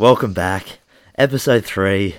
Welcome back. Episode 3.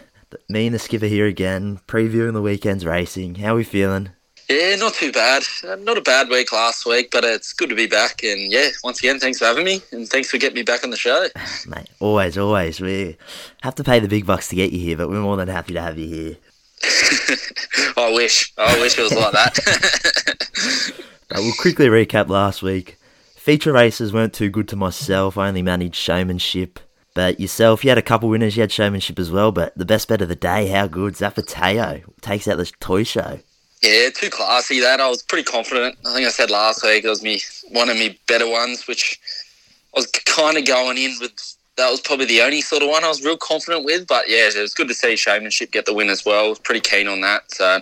Me and the skipper here again, previewing the weekend's racing. How are we feeling? Yeah, not too bad. Uh, Not a bad week last week, but it's good to be back. And yeah, once again, thanks for having me, and thanks for getting me back on the show. Mate, always, always. We have to pay the big bucks to get you here, but we're more than happy to have you here. I wish, I wish it was like that. But we'll quickly recap last week. Feature races weren't too good to myself. I only managed showmanship. But yourself, you had a couple winners. You had showmanship as well. But the best bet of the day, how good? Zapateo takes out the toy show. yeah, too classy. That I was pretty confident. I think I said last week it was me one of me better ones, which I was kind of going in with. That was probably the only sort of one I was real confident with. But yeah, it was good to see showmanship get the win as well. I was pretty keen on that. So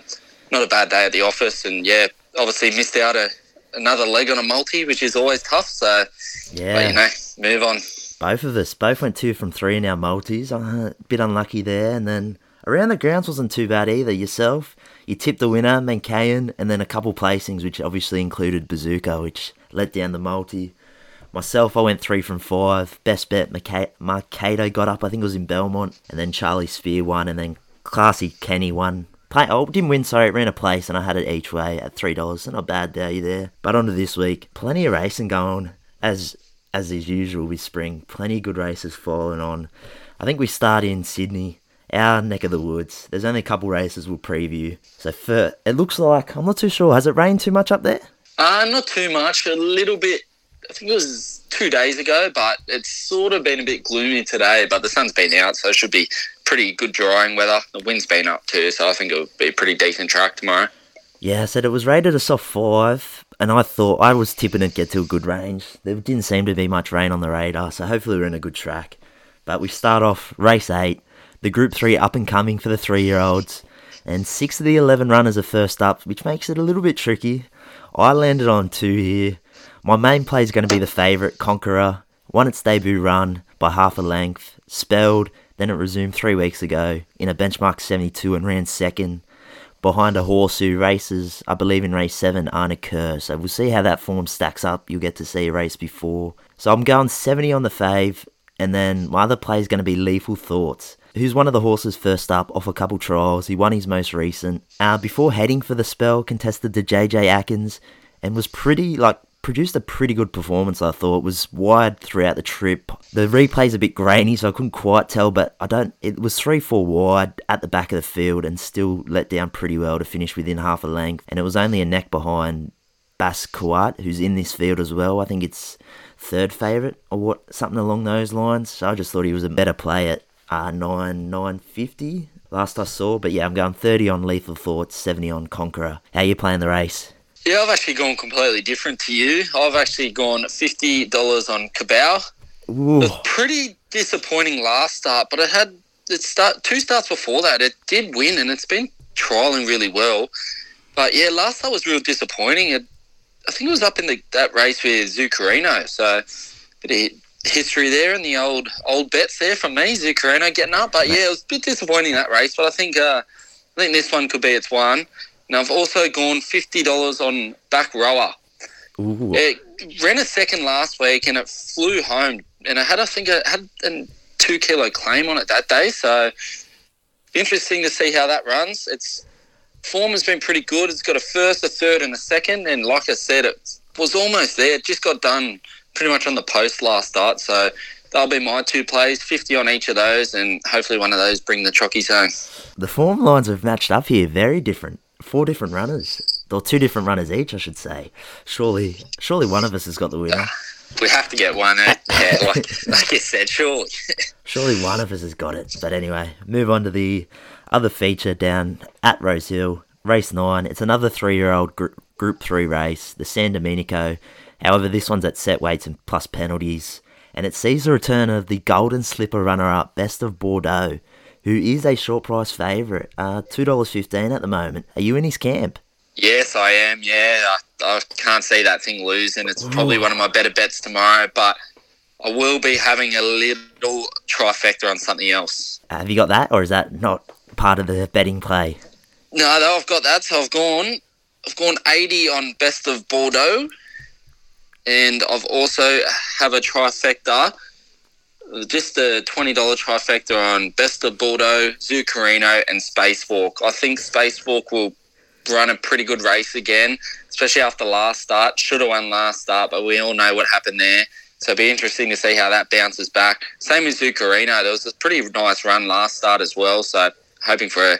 not a bad day at the office, and yeah, obviously missed out a, another leg on a multi, which is always tough. So, Yeah. but you know, move on. Both of us, both went two from three in our multis. Uh, a bit unlucky there, and then around the grounds wasn't too bad either. Yourself, you tipped the winner, Mankayan, and then a couple placings, which obviously included Bazooka, which let down the multi. Myself, I went three from five. Best bet, Marcado got up, I think it was in Belmont, and then Charlie Spear won, and then Classy Kenny won. Play, oh, didn't win, sorry, it ran a place, and I had it each way at $3, so not bad day there. But on to this week, plenty of racing going, as as is usual with spring. Plenty of good races falling on. I think we start in Sydney, our neck of the woods. There's only a couple races we'll preview. So for, it looks like I'm not too sure. Has it rained too much up there? Uh, not too much. A little bit. I think it was two days ago, but it's sort of been a bit gloomy today. But the sun's been out, so it should be pretty good drying weather. The wind's been up too, so I think it'll be a pretty decent track tomorrow. Yeah, I said it was rated a soft five, and I thought I was tipping it get to a good range. There didn't seem to be much rain on the radar, so hopefully we're in a good track. But we start off race eight, the Group Three up and coming for the three-year-olds, and six of the eleven runners are first up, which makes it a little bit tricky. I landed on two here. My main play is going to be the favourite, Conqueror. Won its debut run by half a length, spelled, then it resumed three weeks ago in a benchmark 72 and ran second behind a horse who races, I believe in race 7, Arna Kerr. So we'll see how that form stacks up. You'll get to see a race before. So I'm going 70 on the fave, and then my other play is going to be Lethal Thoughts, who's one of the horses first up off a couple trials. He won his most recent. Uh, before heading for the spell, contested the JJ Atkins, and was pretty, like, produced a pretty good performance, I thought. Was wide throughout the trip. The replay's a bit grainy, so I couldn't quite tell, but I don't. It was 3 4 wide at the back of the field and still let down pretty well to finish within half a length. And it was only a neck behind Bas Kuat, who's in this field as well. I think it's third favourite or what, something along those lines. So I just thought he was a better play at uh, 9 950 last I saw. But yeah, I'm going 30 on Lethal Thoughts, 70 on Conqueror. How you playing the race? Yeah, I've actually gone completely different to you. I've actually gone fifty dollars on Cabal. Ooh. It was pretty disappointing last start, but it had it start two starts before that. It did win, and it's been trialing really well. But yeah, last start was real disappointing. It, I think it was up in the, that race with Zuccarino, so bit of history there and the old old bets there from me. Zuccarino getting up, but yeah, it was a bit disappointing that race. But I think uh, I think this one could be its one. And I've also gone fifty dollars on back rower. Ooh. It ran a second last week and it flew home. And I had, I think, it had a two kilo claim on it that day. So interesting to see how that runs. Its form has been pretty good. It's got a first, a third, and a second. And like I said, it was almost there. It just got done pretty much on the post last start. So that'll be my two plays, 50 on each of those. And hopefully one of those bring the chockies home. The form lines have matched up here, very different. Four different runners, or two different runners each, I should say. Surely, surely one of us has got the winner. We have to get one. Eh? Yeah, like, like you said, surely. Surely one of us has got it. But anyway, move on to the other feature down at Rosehill, race nine. It's another three-year-old gr- Group Three race, the San Domenico. However, this one's at set weights and plus penalties, and it sees the return of the Golden Slipper runner-up, Best of Bordeaux, who is a short price favourite, uh, two dollars fifteen at the moment. Are you in his camp? Yes, I am. Yeah, I, I can't see that thing losing. It's probably one of my better bets tomorrow, but I will be having a little trifecta on something else. Uh, have you got that, or is that not part of the betting play? No, though I've got that. So I've gone, I've gone eighty on Best of Bordeaux, and I've also have a trifecta. Just the twenty dollar trifecta on Best of Bordeaux, Zuccarino, and Spacewalk. I think Spacewalk will run a pretty good race again, especially after last start. Should have won last start, but we all know what happened there. So it'll be interesting to see how that bounces back. Same as Zuccarino. There was a pretty nice run last start as well. So hoping for a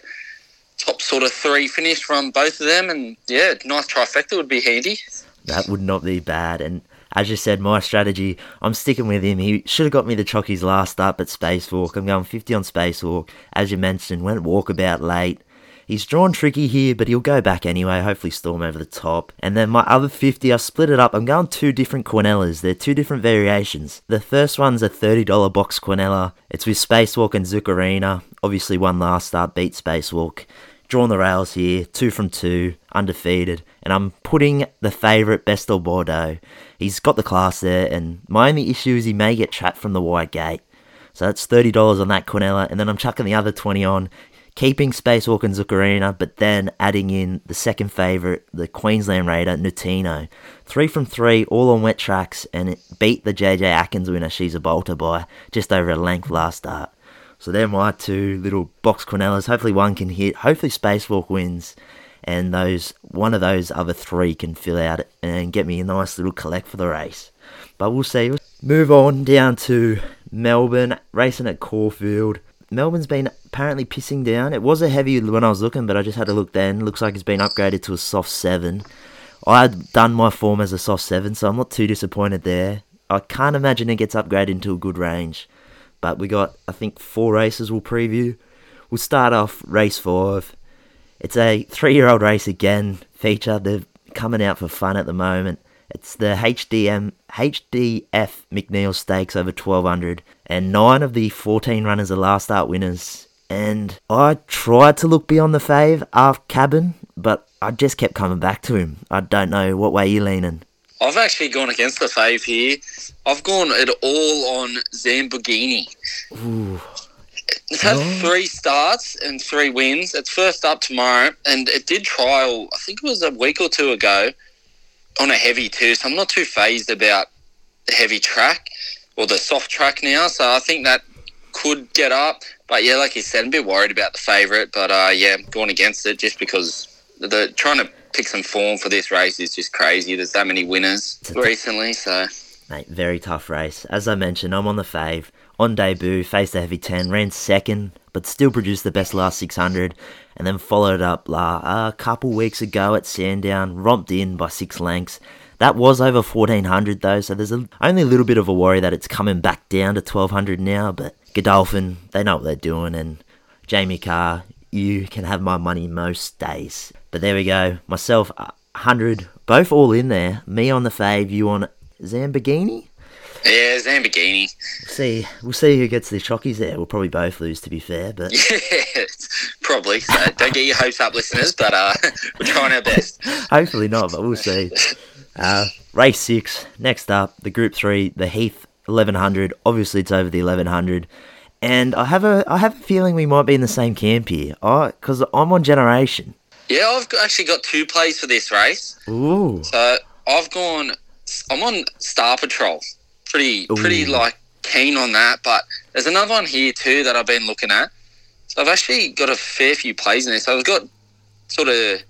top sort of three finish from both of them. And yeah, nice trifecta would be handy. That would not be bad. And as you said, my strategy, I'm sticking with him. He should have got me the chockies last start, but Spacewalk. I'm going 50 on Spacewalk. As you mentioned, went walkabout late. He's drawn tricky here, but he'll go back anyway, hopefully storm over the top. And then my other 50, I split it up. I'm going two different Quinellas. They're two different variations. The first one's a $30 box Quinella. It's with Spacewalk and Zuccarina. Obviously one last start, beat Spacewalk. Drawn the rails here, two from two, undefeated. And I'm putting the favourite Best of Bordeaux. He's got the class there, and my only issue is he may get trapped from the wide gate. So that's $30 on that Quinella, and then I'm chucking the other 20 on keeping Spacewalk and Zuccarina, but then adding in the second favourite, the Queensland Raider, Nutino. Three from three, all on wet tracks, and it beat the JJ Atkins winner, She's a Bolter, by just over a length last start. So they're my two little box Quinellas. Hopefully one can hit. Hopefully Spacewalk wins, and those one of those other three can fill out and get me a nice little collect for the race. But we'll see. Move on down to Melbourne, racing at Caulfield. Melbourne's been apparently pissing down. It was a heavy when I was looking, but I just had to look then. Looks like it's been upgraded to a soft 7. I had done my form as a soft 7, so I'm not too disappointed there. I can't imagine it gets upgraded into a good range. But we got, I think, four races we'll preview. We'll start off race 5. It's a three year old race again feature. They're coming out for fun at the moment. It's the HDM HDF McNeil Stakes over 1200, and nine of the 14 runners are last start winners. And I tried to look beyond the fave after cabin, but I just kept coming back to him. I don't know what way you leaning. I've actually gone against the fave here. I've gone it all on Zamborghini. Ooh. It's had Oh. three starts and three wins. It's first up tomorrow, and it did trial. I think it was a week or two ago on a heavy too. So I'm not too phased about the heavy track or the soft track now. So I think that could get up. But yeah, like you said, I'm a bit worried about the favourite. But uh, yeah, going against it just because the trying to pick some form for this race is just crazy. There's that many winners recently, so Mate, very tough race. As I mentioned, I'm on the fave. On debut, faced a heavy 10, ran second, but still produced the best last 600, and then followed up la, a couple weeks ago at Sandown, romped in by six lengths. That was over 1400 though, so there's a, only a little bit of a worry that it's coming back down to 1200 now, but Godolphin, they know what they're doing, and Jamie Kah, you can have my money most days. But there we go, myself, 100, both all in there. Me on the fave, you on Zamborghini? yeah, Zamborghini. see, we'll see who gets the chockies there. We'll probably both lose, to be fair. But Yeah, probably. So don't get your hopes up, listeners. But uh, we're trying our best. hopefully not. But we'll see. Uh, race six. Next up, the Group Three, the Heath 1100. Obviously, it's over the 1100. And I have a I have a feeling we might be in the same camp here. I because I'm on Generation. Yeah, I've actually got two plays for this race. Ooh, So I've gone. I'm on Star Patrol. Pretty, pretty Ooh. like keen on that. But there's another one here too that I've been looking at. So I've actually got a fair few plays in there. So I've got sort of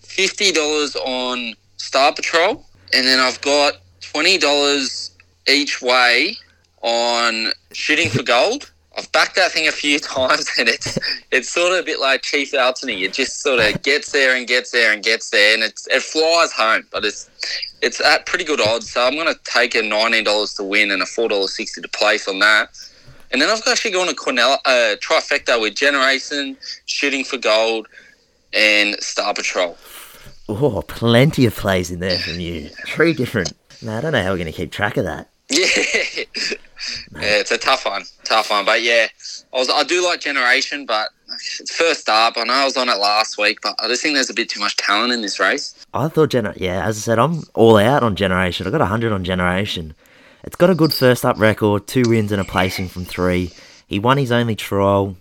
fifty dollars on Star Patrol, and then I've got twenty dollars each way on Shooting for Gold. I've backed that thing a few times, and it's it's sort of a bit like Chief Altony. It just sort of gets there and gets there and gets there, and it's it flies home. But it's it's at pretty good odds. So I'm going to take a nineteen dollars to win and a four dollars sixty to place on that. And then I've actually gone to Cornell uh, trifecta with Generation, Shooting for Gold, and Star Patrol. oh, plenty of plays in there from you. Three different. Now I don't know how we're gonna keep track of that. Yeah. yeah, it's a tough one, tough one. But yeah, I was I do like Generation, but first up. I know I was on it last week, but I just think there's a bit too much talent in this race. I thought Gener yeah, as I said, I'm all out on Generation. I got hundred on Generation. It's got a good first up record, two wins and a placing from three. He won his only trial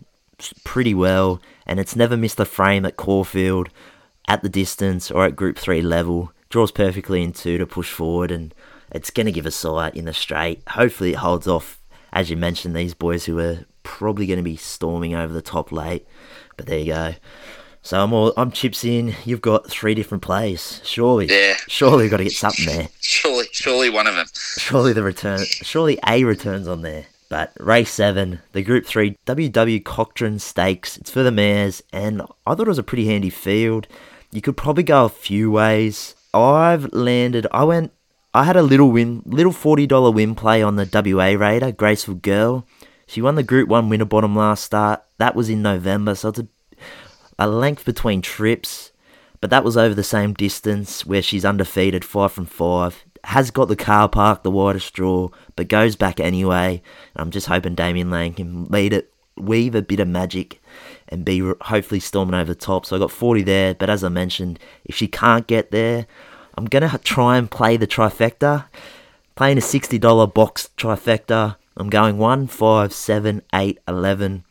pretty well, and it's never missed a frame at Caulfield, at the distance or at Group Three level. Draws perfectly in two to push forward, and it's going to give a sight in the straight. Hopefully, it holds off as you mentioned, these boys who are probably going to be storming over the top late. But there you go. So I'm all I'm chips in. You've got three different plays. Surely, Yeah. surely we've got to get something there. Surely, surely one of them. Surely the return, surely a returns on there. But race seven, the Group Three WW Cockram Stakes. It's for the mares, and I thought it was a pretty handy field. You could probably go a few ways. I've landed. I went. I had a little win, little forty dollar win play on the WA Raider, Graceful Girl. She won the Group One Winterbottom last start. That was in November, so it's a, a length between trips but that was over the same distance where she's undefeated, five from five. Has got the car park, the widest draw, but goes back anyway. I'm just hoping Damian Lane can lead it, weave a bit of magic, and be hopefully storming over the top. So I got 40 there, but as I mentioned, if she can't get there, I'm gonna try and play the trifecta. Playing a $60 box trifecta. I'm going 1, 5, 7, 8, 11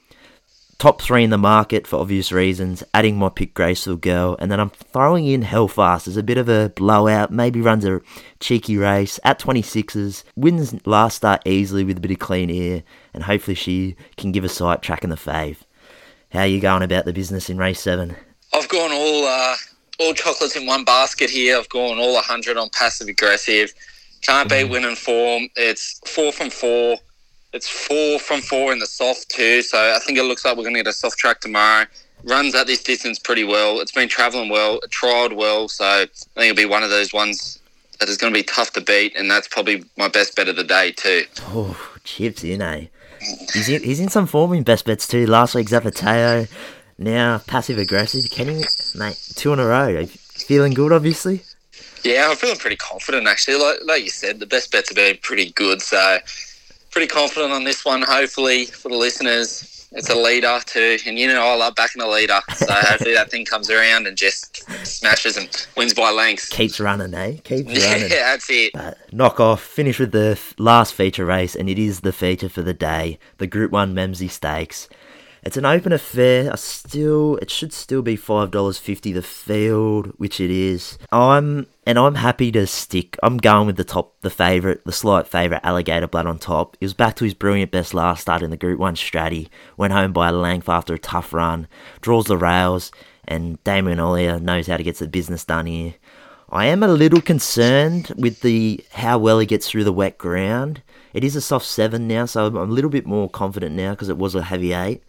top three in the market for obvious reasons, adding my pick Graceful Girl, and then I'm throwing in Hellfast as a bit of a blowout, maybe runs a cheeky race at 26s, wins last start easily with a bit of clean air, and hopefully she can give a sight track in the fave. How are you going about the business in race 7? I've gone all uh, all chocolates in one basket here. I've gone all 100 on passive aggressive. Can't beat Mm-hmm. winning form. It's four from four. It's four from four in the soft too. So I think it looks like we're going to get a soft track tomorrow. Runs at this distance pretty well. It's been travelling well. It trialled well. So I think it'll be one of those ones that is going to be tough to beat. And that's probably my best bet of the day too. Oh, chips in, eh? He's in, he's in some form in best bets too. Last week Zapateo, now passive aggressive. Can you, mate? Two in a row. Are you feeling good, obviously. Yeah, I'm feeling pretty confident actually. Like, like you said, the best bets have been pretty good. So pretty confident on this one. Hopefully for the listeners, it's a leader too. And you know I love backing a leader. So hopefully that thing comes around and just smashes and wins by lengths. Keeps running, eh? Keeps Yeah, running. Yeah, that's it. But knock off, finish with the last feature race, and it is the feature for the day, the Group 1 Memsie Stakes. It's an open affair. I still, it should still be five dollars fifty the field, which it is. I'm and I'm happy to stick. I'm going with the top, the favourite, the slight favourite, Alligator Blood on top. He was back to his brilliant best last start in the Group One Straddie. Went home by a length after a tough run. Draws the rails, and Damien Oliver knows how to get the business done here. I am a little concerned with the how well he gets through the wet ground. It is a soft seven now, so I'm a little bit more confident now because it was a heavy eight.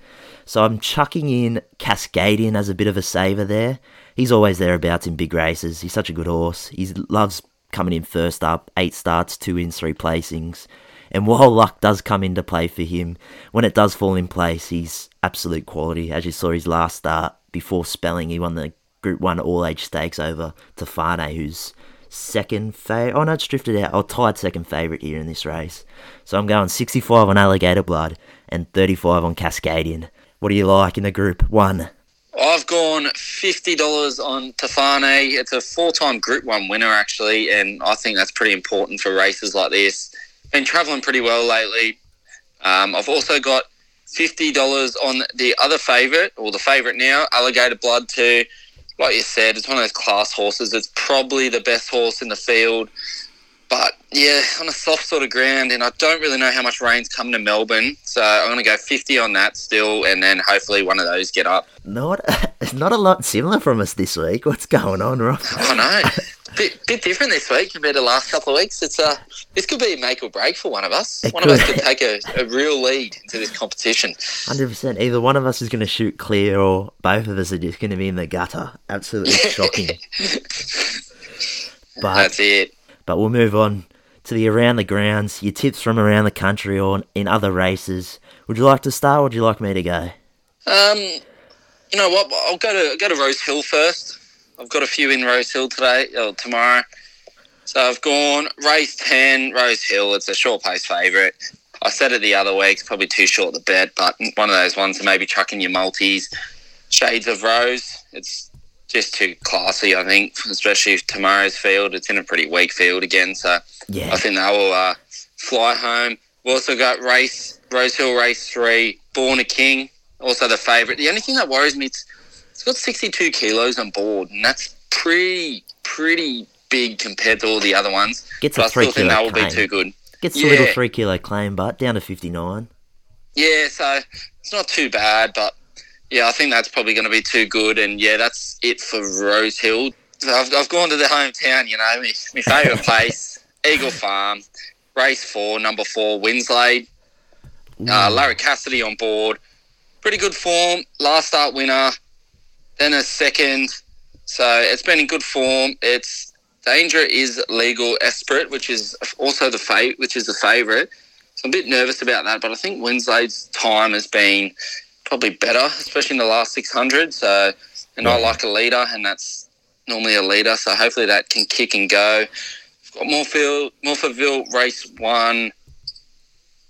So I'm chucking in Cascadian as a bit of a saver there. He's always thereabouts in big races. He's such a good horse. He loves coming in first up, eight starts, two wins, three placings. And while luck does come into play for him, when it does fall in place, he's absolute quality. As you saw his last start before spelling, he won the Group 1 All Age Stakes over to Tofane, who's second favourite. Oh no, it's drifted out. Oh, tied second favourite here in this race. So I'm going 65 on Alligator Blood and 35 on Cascadian. What do you like in the Group 1? I've gone fifty dollars on Tofane. It's a four-time Group One winner actually, and I think that's pretty important for races like this. Been travelling pretty well lately. Um, I've also got fifty dollars on the other favourite, or the favourite now, Alligator Blood. Too, like you said, it's one of those class horses. It's probably the best horse in the field. Yeah, on a soft sort of ground, and I don't really know how much rain's coming to Melbourne, so I'm going to go 50 on that still, and then hopefully one of those get up. Not, it's not a lot similar from us this week. What's going on, Rob? I know. bit, bit different this week compared to the last couple of weeks. It's uh, this could be a make or break for one of us. It one of us could. could take a, a real lead into this competition. Hundred percent. Either one of us is going to shoot clear, or both of us are just going to be in the gutter. Absolutely shocking. But That's it. but we'll move on to the around the grounds. Your tips from around the country or in other races. Would you like to start? or Would you like me to go? Um, you know what? I'll go to go to Rosehill first. I've got a few in Rosehill today or tomorrow. So I've gone race ten, Rosehill. It's a short pace favourite. I said it the other week. It's probably too short the bet, but one of those ones to maybe chuck in your multis. Shades of Rose. It's just too classy, I think, especially if tomorrow's field. It's in a pretty weak field again, so Yeah. I think they will uh, fly home. We've also got race Rosehill Race Three, Born a King, also the favourite. The only thing that worries me it's it's got 62 kilos on board, and that's pretty pretty big compared to all the other ones. Gets But a I three still think that will be too good. Gets a little Yeah. three kilo claim, but down to 59. Yeah, so it's not too bad, but yeah, I think that's probably going to be too good. And yeah, that's it for Rosehill. I've, I've gone to the hometown, you know, my, my favourite place, Eagle Farm, race four, number four, Winslade. Uh, Larry Cassidy on board. Pretty good form. Last start winner, then a second. So it's been in good form. It's Danger is legal Esprit, which is also the fa- which is the favourite. So I'm a bit nervous about that, but I think Winslade's time has been probably better, especially in the last 600. So, and I like a leader, and that's normally a leader. So hopefully that can kick and go. I've got Morphettville race one,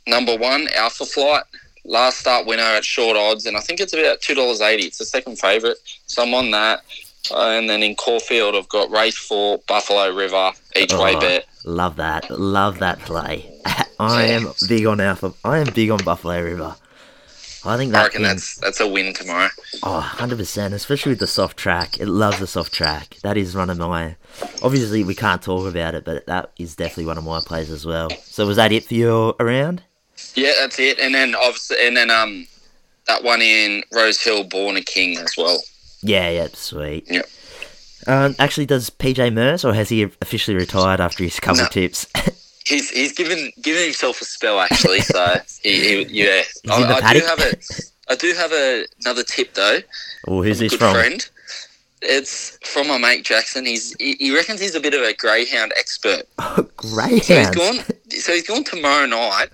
number one, Alpha Flight. Last start winner at short odds, and I think it's about two dollars eighty. It's the second favourite, so I'm on that. Uh, and then in Caulfield, I've got race four, Buffalo River, each way Oh, bet. Love that. Love that play. I am big on Alpha. I am big on Buffalo River. I think I reckon that's that's a win tomorrow. oh, 100%, especially with the soft track. It loves the soft track. That is one of my. Obviously, we can't talk about it, but that is definitely one of my plays as well. So, was that it for your around? Yeah, that's it. And then obviously, and then um, that one in Rosehill, Born a King as well. Yeah, yeah, sweet. Yep. Um, actually, does PJ Merce, or has he officially retired after his couple No. tips? He's he's given given himself a spell actually. So he, he yeah. I, I do have a I do have a, another tip though. Oh, who's a this good from? friend. It's from my mate Jackson. He's he, he reckons he's a bit of a greyhound expert. Great So he's gone. So he's gone tomorrow night.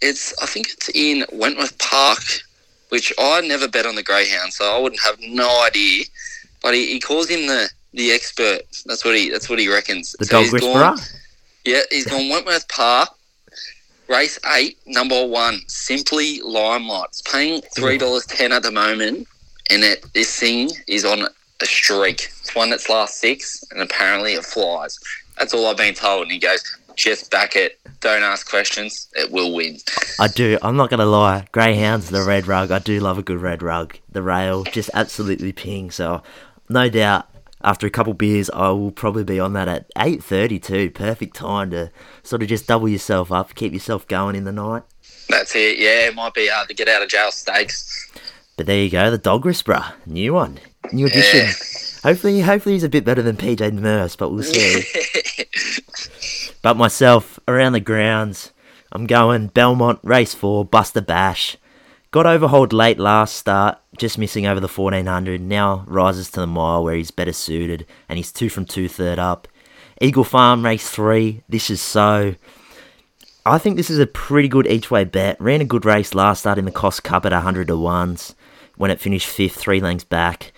It's I think it's in Wentworth Park, which I never bet on the greyhound, so I wouldn't have no idea. But he, he calls him the the expert. That's what he that's what he reckons. The So dog he's whisperer? gone- yeah, he's gone Wentworth Park. Race eight, number one, simply Limelight. It's paying three dollars ten at the moment, and it this thing is on a streak. It's one that's last six, and apparently it flies. That's all I've been told. And he goes, just back it. Don't ask questions. It will win. I do. I'm not gonna lie. Greyhounds, the red rug. I do love a good red rug. The rail, just absolutely ping. So, no doubt, after a couple beers, I will probably be on that at 8:30 too. Perfect time to sort of just double yourself up, keep yourself going in the night. That's it. Yeah, it might be hard to get out of jail stakes. But there you go, the dog whisperer, new one, new addition. Yeah. Hopefully, hopefully he's a bit better than PJ Nurse, but we'll see. But myself, around the grounds, I'm going Belmont, race four, Buster Bash. Got overhauled late last start, just missing over the 1400. Now rises to the mile where he's better suited, and he's two from two third up. Eagle Farm, race three. This is so. I think this is a pretty good each way bet. Ran a good race last start in the Cost Cup at 100 to 1s when it finished fifth, three lengths back.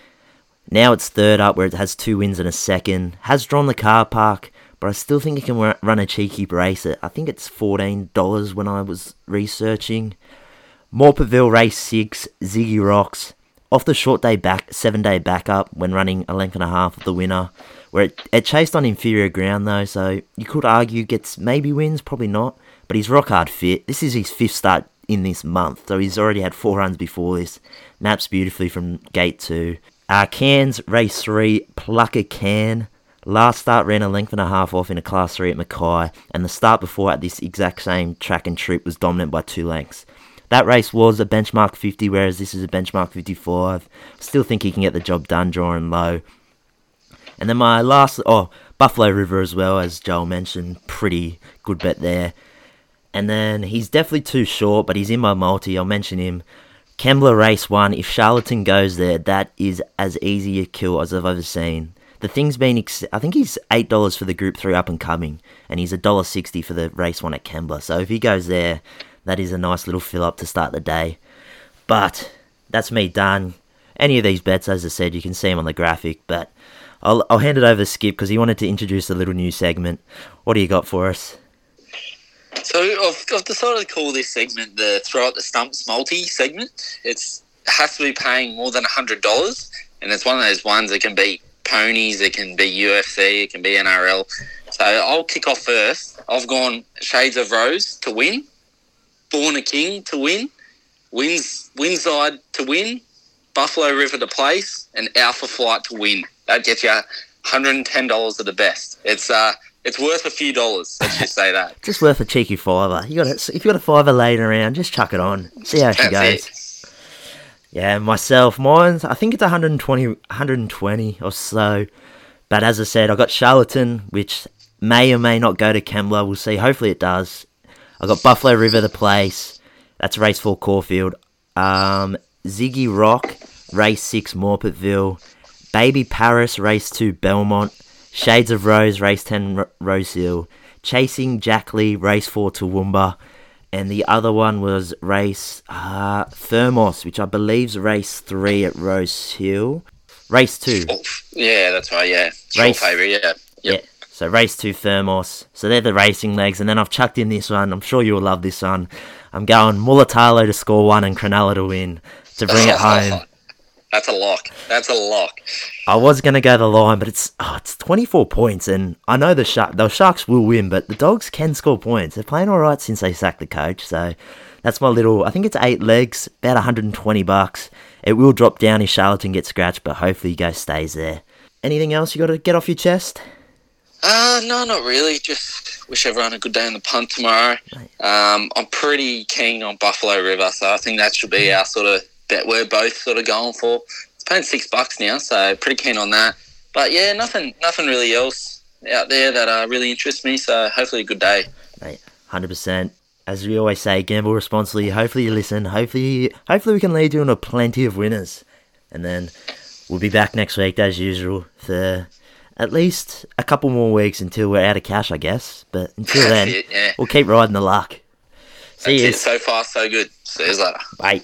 Now it's third up where it has two wins and a second. Has drawn the car park, but I still think it can run a cheeky race. At, I think it's $14 when I was researching. Morphettville race 6, Ziggy Rocks. Off the short day back, seven day backup when running a length and a half of the winner. Where it, it chased on inferior ground though, so you could argue gets maybe wins, probably not. But he's rock hard fit. This is his fifth start in this month, so he's already had four runs before this. Maps beautifully from gate two. Uh, Cairns race three, Plucker Can. Last start ran a length and a half off in a class three at Mackay, and the start before at this exact same track and trip was dominant by two lengths. That race was a benchmark 50, whereas this is a benchmark 55. Still think he can get the job done, drawing low. And then my last, oh, Buffalo River as well, as Joel mentioned, pretty good bet there. And then he's definitely too short, but he's in my multi. I'll mention him. Kembla race one. If Charlatan goes there, that is as easy a kill as I've ever seen. The thing's been, ex- I think he's eight dollars for the Group Three up and coming, and he's a dollar sixty for the race one at Kembla. So if he goes there, that is a nice little fill up to start the day. But that's me done. Any of these bets, as I said, you can see them on the graphic. But I'll I'll hand it over to Skip because he wanted to introduce a little new segment. What do you got for us? So I've, I've decided to call this segment the Throw Out the Stumps multi segment. It has to be paying more than hundred dollars, and it's one of those ones that can be ponies, it can be UFC, it can be NRL. So I'll kick off first. I've gone Shades of Rose to win, Born a King to win, Wins Winside to win, Buffalo River to place, and Alpha Flight to win. That gets you hundred and ten dollars at the best. It's uh It's worth a few dollars. Let's just say that. Just worth a cheeky fiver. You got a, if you got a fiver laying around, just chuck it on. See how she That's goes. it. Yeah, myself, mine's I think it's 120, 120 or so. But as I said, I got Charlatan, which may or may not go to Kembla. We'll see. Hopefully it does. I got Buffalo River, the place. That's race four, Caulfield. Um, Ziggy Rock, race six, Morphettville. Baby Paris, race two, Belmont. Shades of Rose, race ten, R- Rosehill. Chasing Jack Lee, race four, Toowoomba. And the other one was race uh, Thermos, which I believe's race three at Rosehill. Race two. Yeah, that's right. Yeah, Race- favourite. Yeah. Yep. Yeah. So race two Thermos. So they're the racing legs, and then I've chucked in this one. I'm sure you'll love this one. I'm going Mulitalo to score one and Cronulla to win to bring it home. That's a lock. That's a lock. I was gonna go the line, but it's oh, it's 24 points, and I know the shark the Sharks will win, but the Dogs can score points. They're playing all right since they sacked the coach, so that's my little. I think it's eight legs, about 120 bucks. It will drop down if Charlatan gets scratched, but hopefully Go stays there. Anything else you got to get off your chest? Uh, no, not really. Just wish everyone a good day on the punt tomorrow. Um, I'm pretty keen on Buffalo River, so I think that should be our sort of bet we're both sort of going for. It's paying six bucks now, so pretty keen on that. But yeah, nothing, nothing really else out there that uh, really interests me. So hopefully a good day. Mate, hundred percent. As we always say, gamble responsibly. Hopefully you listen. Hopefully, hopefully we can lead you into plenty of winners, and then we'll be back next week as usual for at least a couple more weeks until we're out of cash, I guess. But until then, it, yeah. we'll keep riding the luck. See you. So far, so good. See you later. Bye.